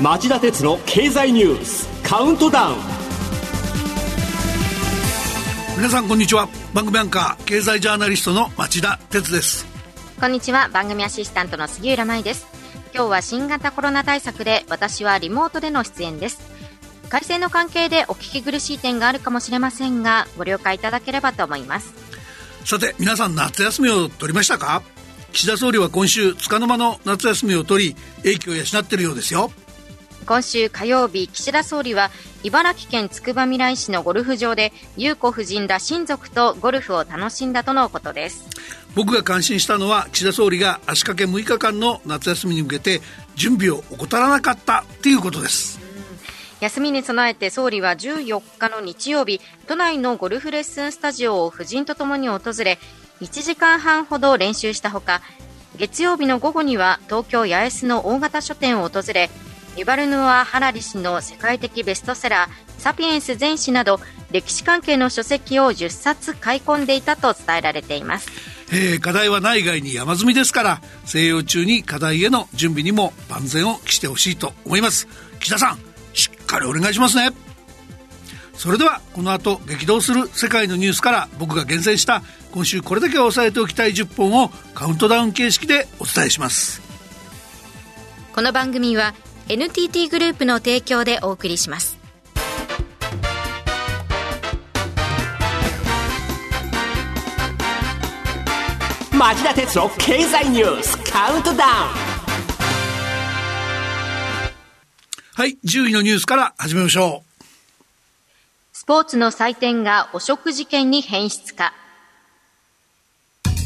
町田鉄の経済ニュースカウントダウン。皆さんこんにちは。番組アンカー経済ジャーナリストの町田鉄です。こんにちは。番組アシスタントの杉浦舞です。今日は新型コロナ対策で私はリモートでの出演です改正の関係でお聞き苦しい点があるかもしれませんがご了解いただければと思います。さて皆さん夏休みを取りましたか？岸田総理は今週束の間の夏休みを取り英気を養っているようですよ。今週火曜日、岸田総理は茨城県つくばみらい市のゴルフ場で優子夫人ら親族とゴルフを楽しんだとのことです。僕が感心したのは岸田総理が足掛け6日間の夏休みに向けて準備を怠らなかったっていうことです休みに備えて総理は14日の日曜日都内のゴルフレッスンスタジオを夫人とともに訪れ1時間半ほど練習したほか月曜日の午後には東京八重洲の大型書店を訪れユバルヌア・ハラリ氏の世界的ベストセラー「サピエンス全史」など歴史関係の書籍を10冊買い込んでいたと伝えられています、えー、課題は内外に山積みですから静養中に課題への準備にも万全を期してほしいと思います。岸田さん。っかりお願いしますね。それではこの後激動する世界のニュースから僕が厳選した今週これだけは押さえておきたい10本をカウントダウン形式でお伝えします。この番組は NTT グループの提供でお送りします。町田鉄の経済ニュースカウントダウンはい10位のニュースから始めましょう。スポーツの祭典が汚職事件に変質か。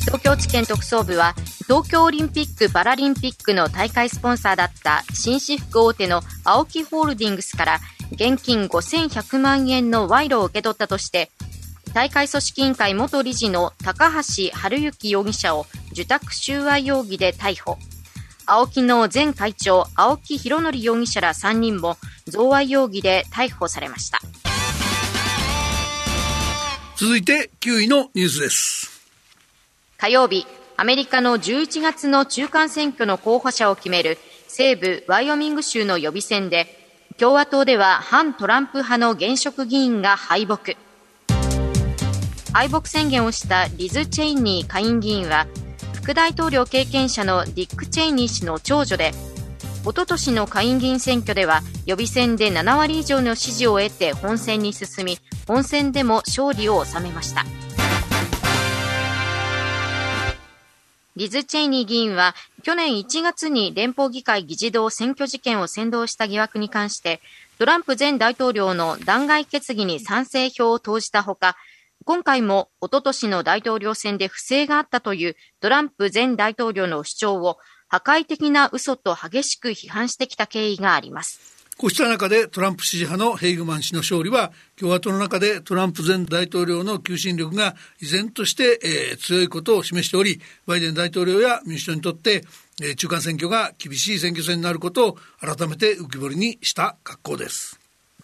東京地検特捜部は東京オリンピック・パラリンピックの大会スポンサーだった紳士服大手の AOKI ホールディングスから現金5100万円の賄賂を受け取ったとして大会組織委員会元理事の高橋治之容疑者を受託収賄容疑で逮捕。青木の前会長青木拡憲容疑者ら3人も贈賄容疑で逮捕されました続いて9位のニュースです火曜日、アメリカの11月の中間選挙の候補者を決める西部ワイオミング州の予備選で、共和党では反トランプ派の現職議員が敗北。敗北宣言をしたリズ・チェイニー下院議員は、副大統領経験者のディック・チェイニー氏の長女で、おととしの下院議員選挙では予備選で7割以上の支持を得て本選に進み、本選でも勝利を収めました。リズ・チェイニー議員は去年1月に連邦議会議事堂選挙事件を扇動した疑惑に関してトランプ前大統領の弾劾決議に賛成票を投じたほか今回もおととしの大統領選で不正があったというトランプ前大統領の主張を破壊的な嘘と激しく批判してきた経緯があります。こうした中でトランプ支持派のヘイグマン氏の勝利は共和党の中でトランプ前大統領の求心力が依然として、えー、強いことを示しておりバイデン大統領や民主党にとって、えー、中間選挙が厳しい選挙戦になることを改めて浮き彫りにした格好です。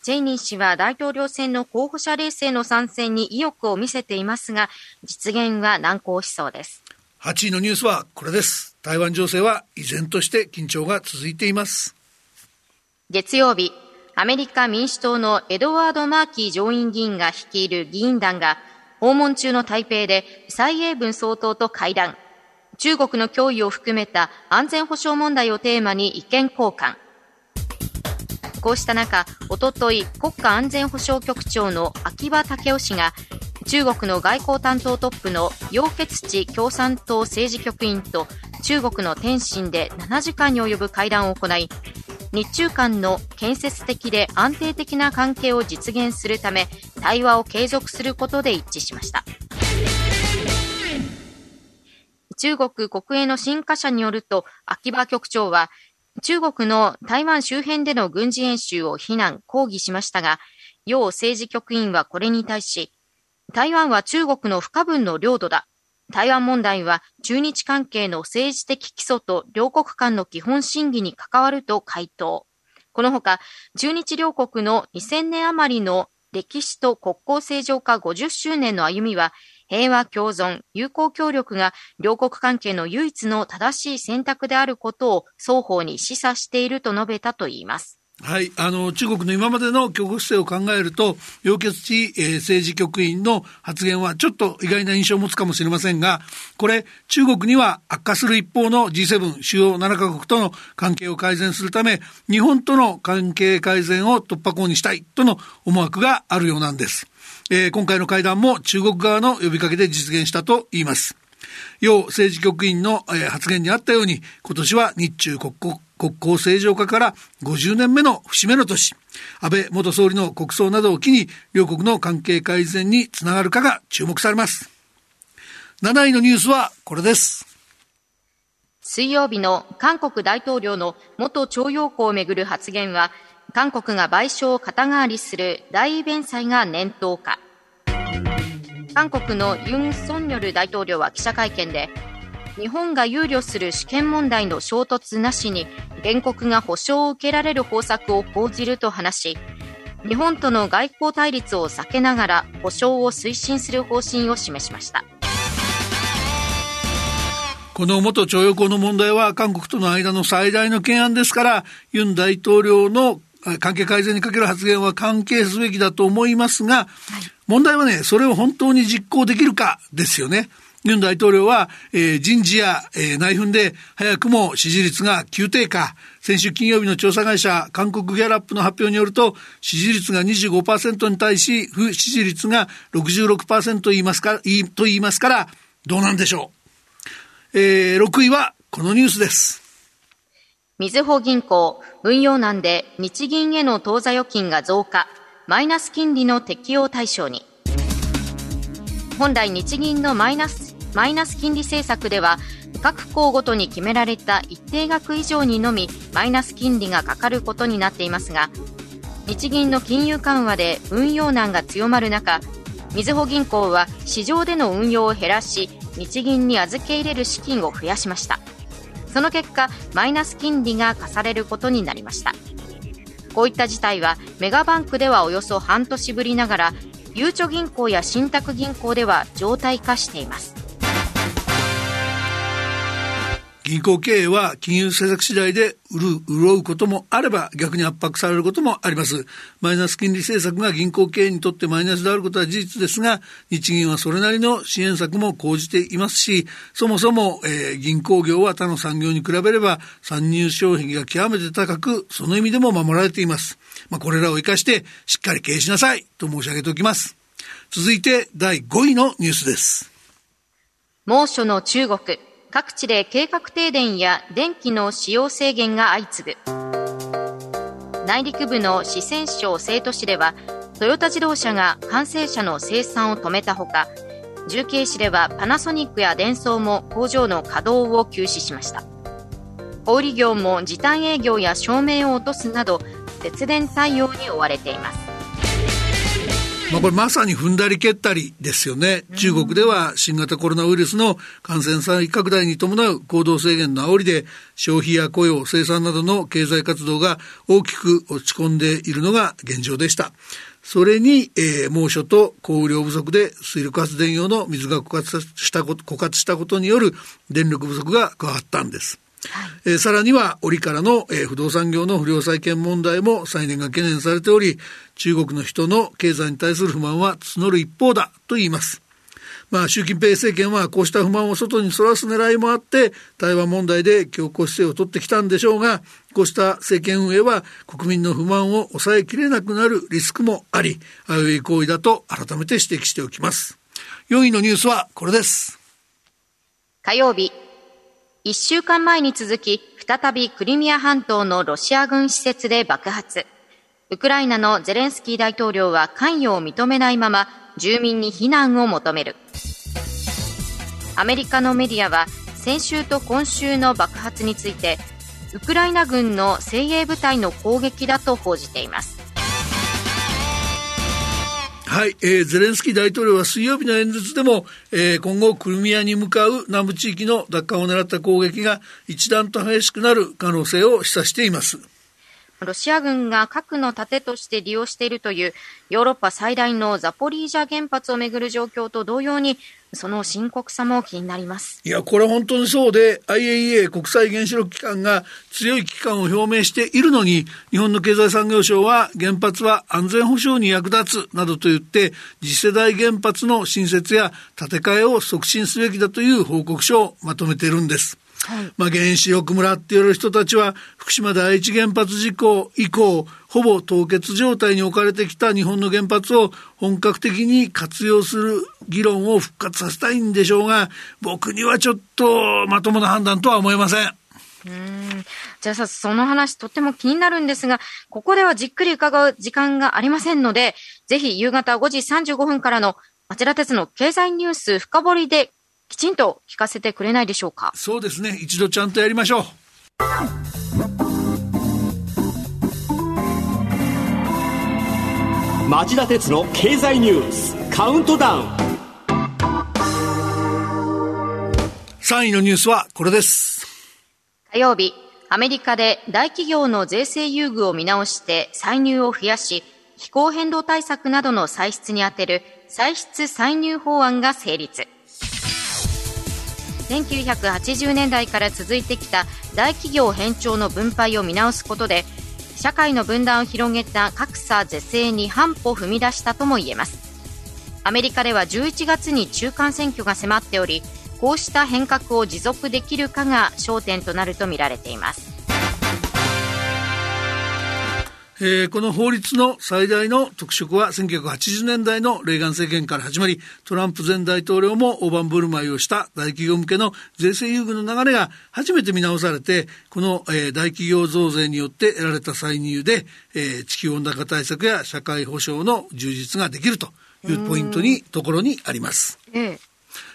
チェイニー氏は大統領選の候補者レースへの参戦に意欲を見せていますが実現は難航しそうです。8位のニュースはこれです。台湾情勢は依然として緊張が続いています。月曜日、アメリカ民主党のエドワード・マーキー上院議員が率いる議員団が訪問中の台北で蔡英文総統と会談、中国の脅威を含めた安全保障問題をテーマに意見交換。こうした中、おととい国家安全保障局長の秋葉武雄氏が中国の外交担当トップの楊潔地共産党政治局員と中国の天津で7時間に及ぶ会談を行い、日中間の建設的で安定的な関係を実現するため対話を継続することで一致しました。中国国営の新華社によると秋葉局長は中国の台湾周辺での軍事演習を非難、抗議しましたが、楊政治局員はこれに対し、台湾は中国の不可分の領土だ。台湾問題は中日関係の政治的基礎と両国間の基本審議に関わると回答。このほか、中日両国の2000年余りの歴史と国交正常化50周年の歩みは、平和共存、友好協力が両国関係の唯一の正しい選択であることを双方に示唆していると述べたといいます。はい。あの、中国の今までの強国姿勢を考えると、楊潔地、えー、政治局員の発言はちょっと意外な印象を持つかもしれませんが、これ、中国には悪化する一方の G7 主要7カ国との関係を改善するため、日本との関係改善を突破口にしたいとの思惑があるようなんです。えー、今回の会談も中国側の呼びかけで実現したと言います。要政治局員の、えー、発言にあったように、今年は日中国国国交正常化から50年目の節目の年、安倍元総理の国葬などを機に、両国の関係改善につながるかが注目されます。7位のニュースはこれです。水曜日の韓国大統領の元徴用工をめぐる発言は、韓国が賠償を肩代わりする大弁済が念頭か。韓国のユン・ソンニョル大統領は記者会見で、日本が憂慮する主権問題の衝突なしに原告が保障を受けられる方策を講じると話し日本との外交対立を避けながら保障を推進する方針を示しましたこの元徴用工の問題は韓国との間の最大の懸案ですからユン大統領の関係改善にかける発言は関係すべきだと思いますが、はい、問題はねそれを本当に実行できるかですよね。ユン大統領は、えー、人事や、えー、内紛で早くも支持率が急低下。先週金曜日の調査会社、韓国ギャラップの発表によると、支持率が25%に対し、不支持率が66%と言いますか、いと言いますから、どうなんでしょう。えー、6位はこのニュースです。みずほ銀行、運用難で日銀への当座預金が増加、マイナス金利の適用対象に。本来日銀のマイナスマイナス金利政策では各校ごとに決められた一定額以上にのみマイナス金利がかかることになっていますが日銀の金融緩和で運用難が強まる中みずほ銀行は市場での運用を減らし日銀に預け入れる資金を増やしましたその結果マイナス金利が課されることになりました。こういった事態はメガバンクではおよそ半年ぶりながらゆうちょ銀行や信託銀行では常態化しています。銀行経営は金融政策次第で潤うこともあれば逆に圧迫されることもあります。マイナス金利政策が銀行経営にとってマイナスであることは事実ですが、日銀はそれなりの支援策も講じていますし、そもそも、えー、銀行業は他の産業に比べれば参入障壁が極めて高く、その意味でも守られています。まあ、これらを活かしてしっかり経営しなさいと申し上げておきます。続いて第5位のニュースです。猛暑の中国。各地で計画停電や電気の使用制限が相次ぐ。内陸部の四川省成都市ではトヨタ自動車が完成車の生産を止めたほか重慶市ではパナソニックやデンソーも工場の稼働を休止しました。小売業も時短営業や照明を落とすなど節電対応に追われています。まあ、これまさに踏んだり蹴ったりですよね。中国では新型コロナウイルスの感染再拡大に伴う行動制限の煽りで消費や雇用、生産などの経済活動が大きく落ち込んでいるのが現状でした。それに、えー、猛暑と降雨量不足で水力発電用の水が枯渇した枯渇したことによる電力不足が加わったんです。はい、えー、さらには折からの、えー、不動産業の不良債権問題も再燃が懸念されており中国の人の経済に対する不満は募る一方だと言います。まあ、習近平政権はこうした不満を外にそらす狙いもあって台湾問題で強硬姿勢を取ってきたんでしょうがこうした政権運営は国民の不満を抑えきれなくなるリスクもあり危うい行為だと改めて指摘しておきます。4位のニュースはこれです。火曜日1週間前に続き、再びクリミア半島のロシア軍施設で爆発。ウクライナのゼレンスキー大統領は関与を認めないまま、住民に避難を求める。アメリカのメディアは、先週と今週の爆発について、ウクライナ軍の精鋭部隊の攻撃だと報じています。はい、えー、ゼレンスキー大統領は水曜日の演説でも、えー、今後クリミアに向かう南部地域の奪還を狙った攻撃が一段と激しくなる可能性を示唆しています。ロシア軍が核の盾として利用しているというヨーロッパ最大のザポリージャ原発をめぐる状況と同様にその深刻さも気になりますいやこれ本当にそうで IAEA 国際原子力機関が強い危機感を表明しているのに日本の経済産業省は原発は安全保障に役立つなどと言って次世代原発の新設や建て替えを促進すべきだという報告書をまとめているんです。はい、まあ、原子力村って言われる人たちは、福島第一原発事故以降、ほぼ凍結状態に置かれてきた日本の原発を本格的に活用する議論を復活させたいんでしょうが、僕にはちょっとまともな判断とは思えません。うんじゃあさ、その話とっても気になるんですが、ここではじっくり伺う時間がありませんので、ぜひ夕方5時35分からの町田鉄の経済ニュース深掘りできちんと聞かせてくれないでしょうか？そうですね。一度ちゃんとやりましょう。町田鉄の経済ニュースカウントダウン。3位のニュースはこれです。火曜日アメリカで大企業の税制優遇を見直して歳入を増やし気候変動対策などの歳出に充てる歳出歳入法案が成立1980年代から続いてきた大企業偏重の分配を見直すことで社会の分断を広げた格差是正に半歩踏み出したとも言えます。アメリカでは11月に中間選挙が迫っておりこうした変革を持続できるかが焦点となるとみられています。えー、この法律の最大の特色は1980年代のレーガン政権から始まりトランプ前大統領も大盤振る舞いをした大企業向けの税制優遇の流れが初めて見直されてこの、えー、大企業増税によって得られた歳入で、えー、地球温暖化対策や社会保障の充実ができるというポイントにところにあります。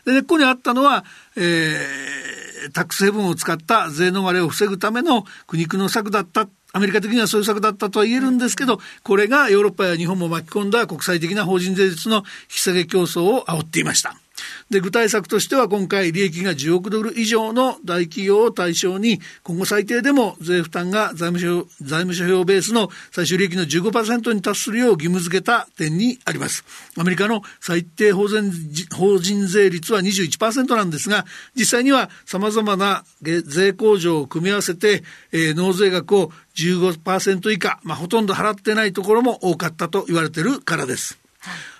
で根っこにあったのは、えー、タックスヘブンを使った税逃れを防ぐための苦肉の策だったアメリカ的にはそういう策だったとは言えるんですけど、これがヨーロッパや日本も巻き込んだ国際的な法人税率の引き下げ競争を煽っていました。で、具体策としては今回利益が10億ドル以上の大企業を対象に、今後最低でも税負担が財務省、財務諸表ベースの最終利益の15%に達するよう義務付けた点にあります。アメリカの最低法人法人税率は21%なんですが、実際には様々な税控除を組み合わせて、えー、納税額を15%以下、まあ、ほとんど払ってないところも多かったと言われているからです。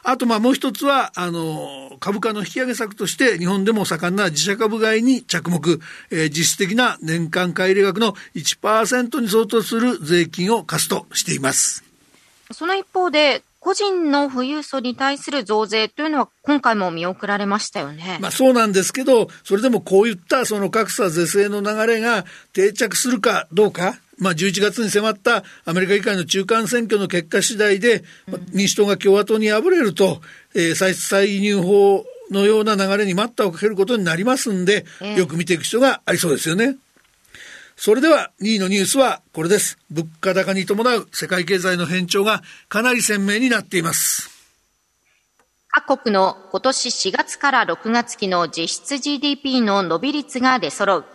あとまあもう一つは、あの、株価の引き上げ策として日本でも盛んな自社株買いに着目、えー、実質的な年間買入額の1%に相当する税金を課すとしています。その一方で、個人の富裕層に対する増税というのは今回も見送られましたよね。まあそうなんですけど、それでもこういったその格差是正の流れが定着するかどうか、まあ、11月に迫ったアメリカ議会の中間選挙の結果次第で、うん、民主党が共和党に敗れると、えー、歳出歳入法のような流れに待ったをかけることになりますんで、えー、よく見ていく必要がありそうですよね。それでは2位のニュースはこれです。物価高に伴う世界経済の変調がかなり鮮明になっています。各国の今年4月から6月期の実質 GDP の伸び率が出揃う。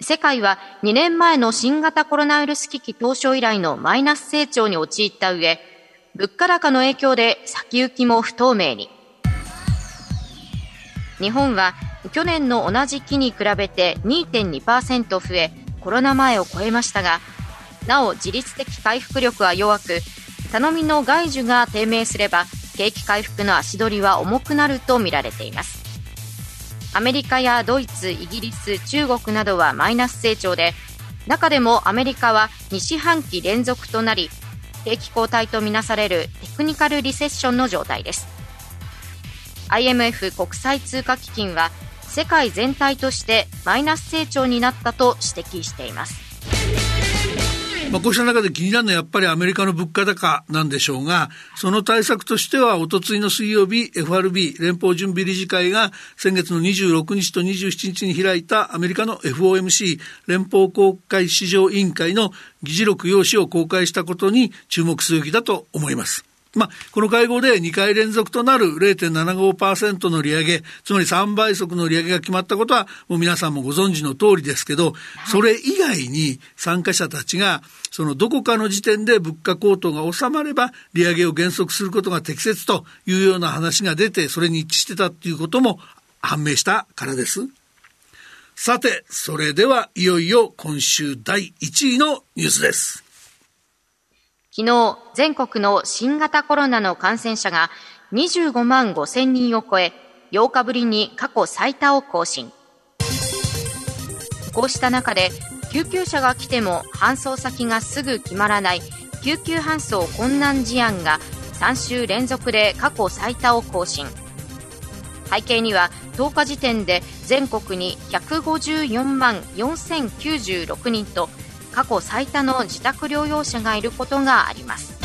世界は2年前の新型コロナウイルス危機当初以来のマイナス成長に陥った上、物価高の影響で先行きも不透明に。日本は去年の同じ期に比べて2.2%増え、コロナ前を超えましたが、なお自律的回復力は弱く、頼みの外需が低迷すれば、景気回復の足取りは重くなるとみられています。アメリカやドイツ、イギリス、中国などはマイナス成長で、中でもアメリカは2四半期連続となり、景気後退とみなされるテクニカルリセッションの状態です。IMF 国際通貨基金は世界全体としてマイナス成長になったと指摘しています。まあ、こうした中で気になるのはやっぱりアメリカの物価高なんでしょうが、その対策としては、おとついの水曜日、FRB、連邦準備理事会が先月の26日と27日に開いたアメリカの FOMC、連邦公開市場委員会の議事録用紙を公開したことに注目すべきだと思います。まあ、この会合で2回連続となる0.75%の利上げ、つまり3倍速の利上げが決まったことは、もう皆さんもご存知の通りですけど、それ以外に参加者たちが、そのどこかの時点で物価高騰が収まれば、利上げを減速することが適切というような話が出て、それに一致してたっていうことも判明したからです。さて、それではいよいよ今週第1位のニュースです。昨日、全国の新型コロナの感染者が25万5千人を超え、8日ぶりに過去最多を更新。こうした中で、救急車が来ても搬送先がすぐ決まらない救急搬送困難事案が3週連続で過去最多を更新。背景には10日時点で全国に154万4096人と過去最多の自宅療養者がいることがあります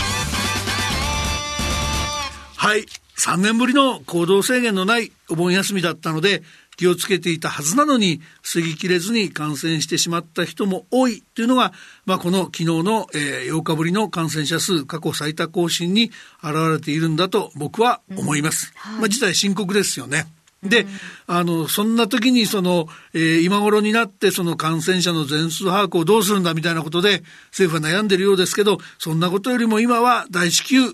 はい3年ぶりの行動制限のないお盆休みだったので気をつけていたはずなのに防ぎきれずに感染してしまった人も多いというのが、まあ、この昨日の、えー、8日ぶりの感染者数過去最多更新に現れているんだと僕は思います。うんはい、まあ、事態深刻ですよね。で、あの、そんな時にその、えー、今頃になってその感染者の全数把握をどうするんだみたいなことで政府は悩んでるようですけど、そんなことよりも今は大至急、え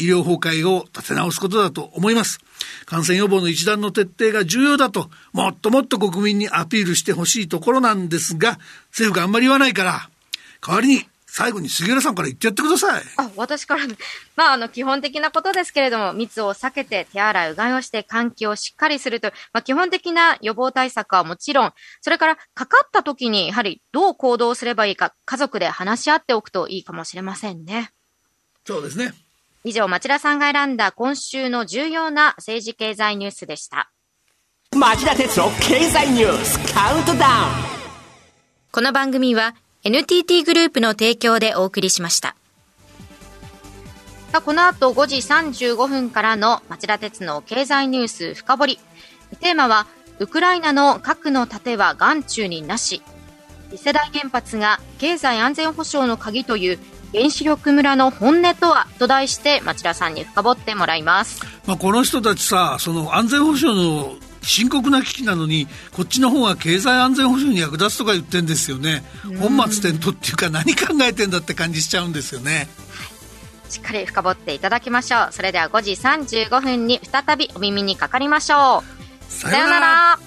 ー、医療崩壊を立て直すことだと思います。感染予防の一段の徹底が重要だと、もっともっと国民にアピールしてほしいところなんですが、政府があんまり言わないから、代わりに最後に杉浦さんから言ってやってください。あ、私から、まあ、あの、基本的なことですけれども、密を避けて手洗い、うがいをして、換気をしっかりするという、まあ、基本的な予防対策はもちろん、それから、かかった時に、やはり、どう行動すればいいか、家族で話し合っておくといいかもしれませんね。そうですね。以上、町田さんが選んだ今週の重要な政治経済ニュースでした。町田鉄の経済ニュースカウントダウンこの番組は NTT グループの提供でお送りしました。この後5時35分からの町田鉄の経済ニュース深掘り。テーマは、ウクライナの核の盾は眼中になし。次世代原発が経済安全保障の鍵という原子力村の本音とは？と題して町田さんに深掘ってもらいます。まあ、この人たちさ、その安全保障の深刻な危機なのにこっちの方が経済安全保障に役立つとか言ってんですよね。本末転倒っていうか何考えてんだって感じしちゃうんですよね。しっかり深掘っていただきましょう。それでは5時35分に再びお耳にかかりましょう。さようなら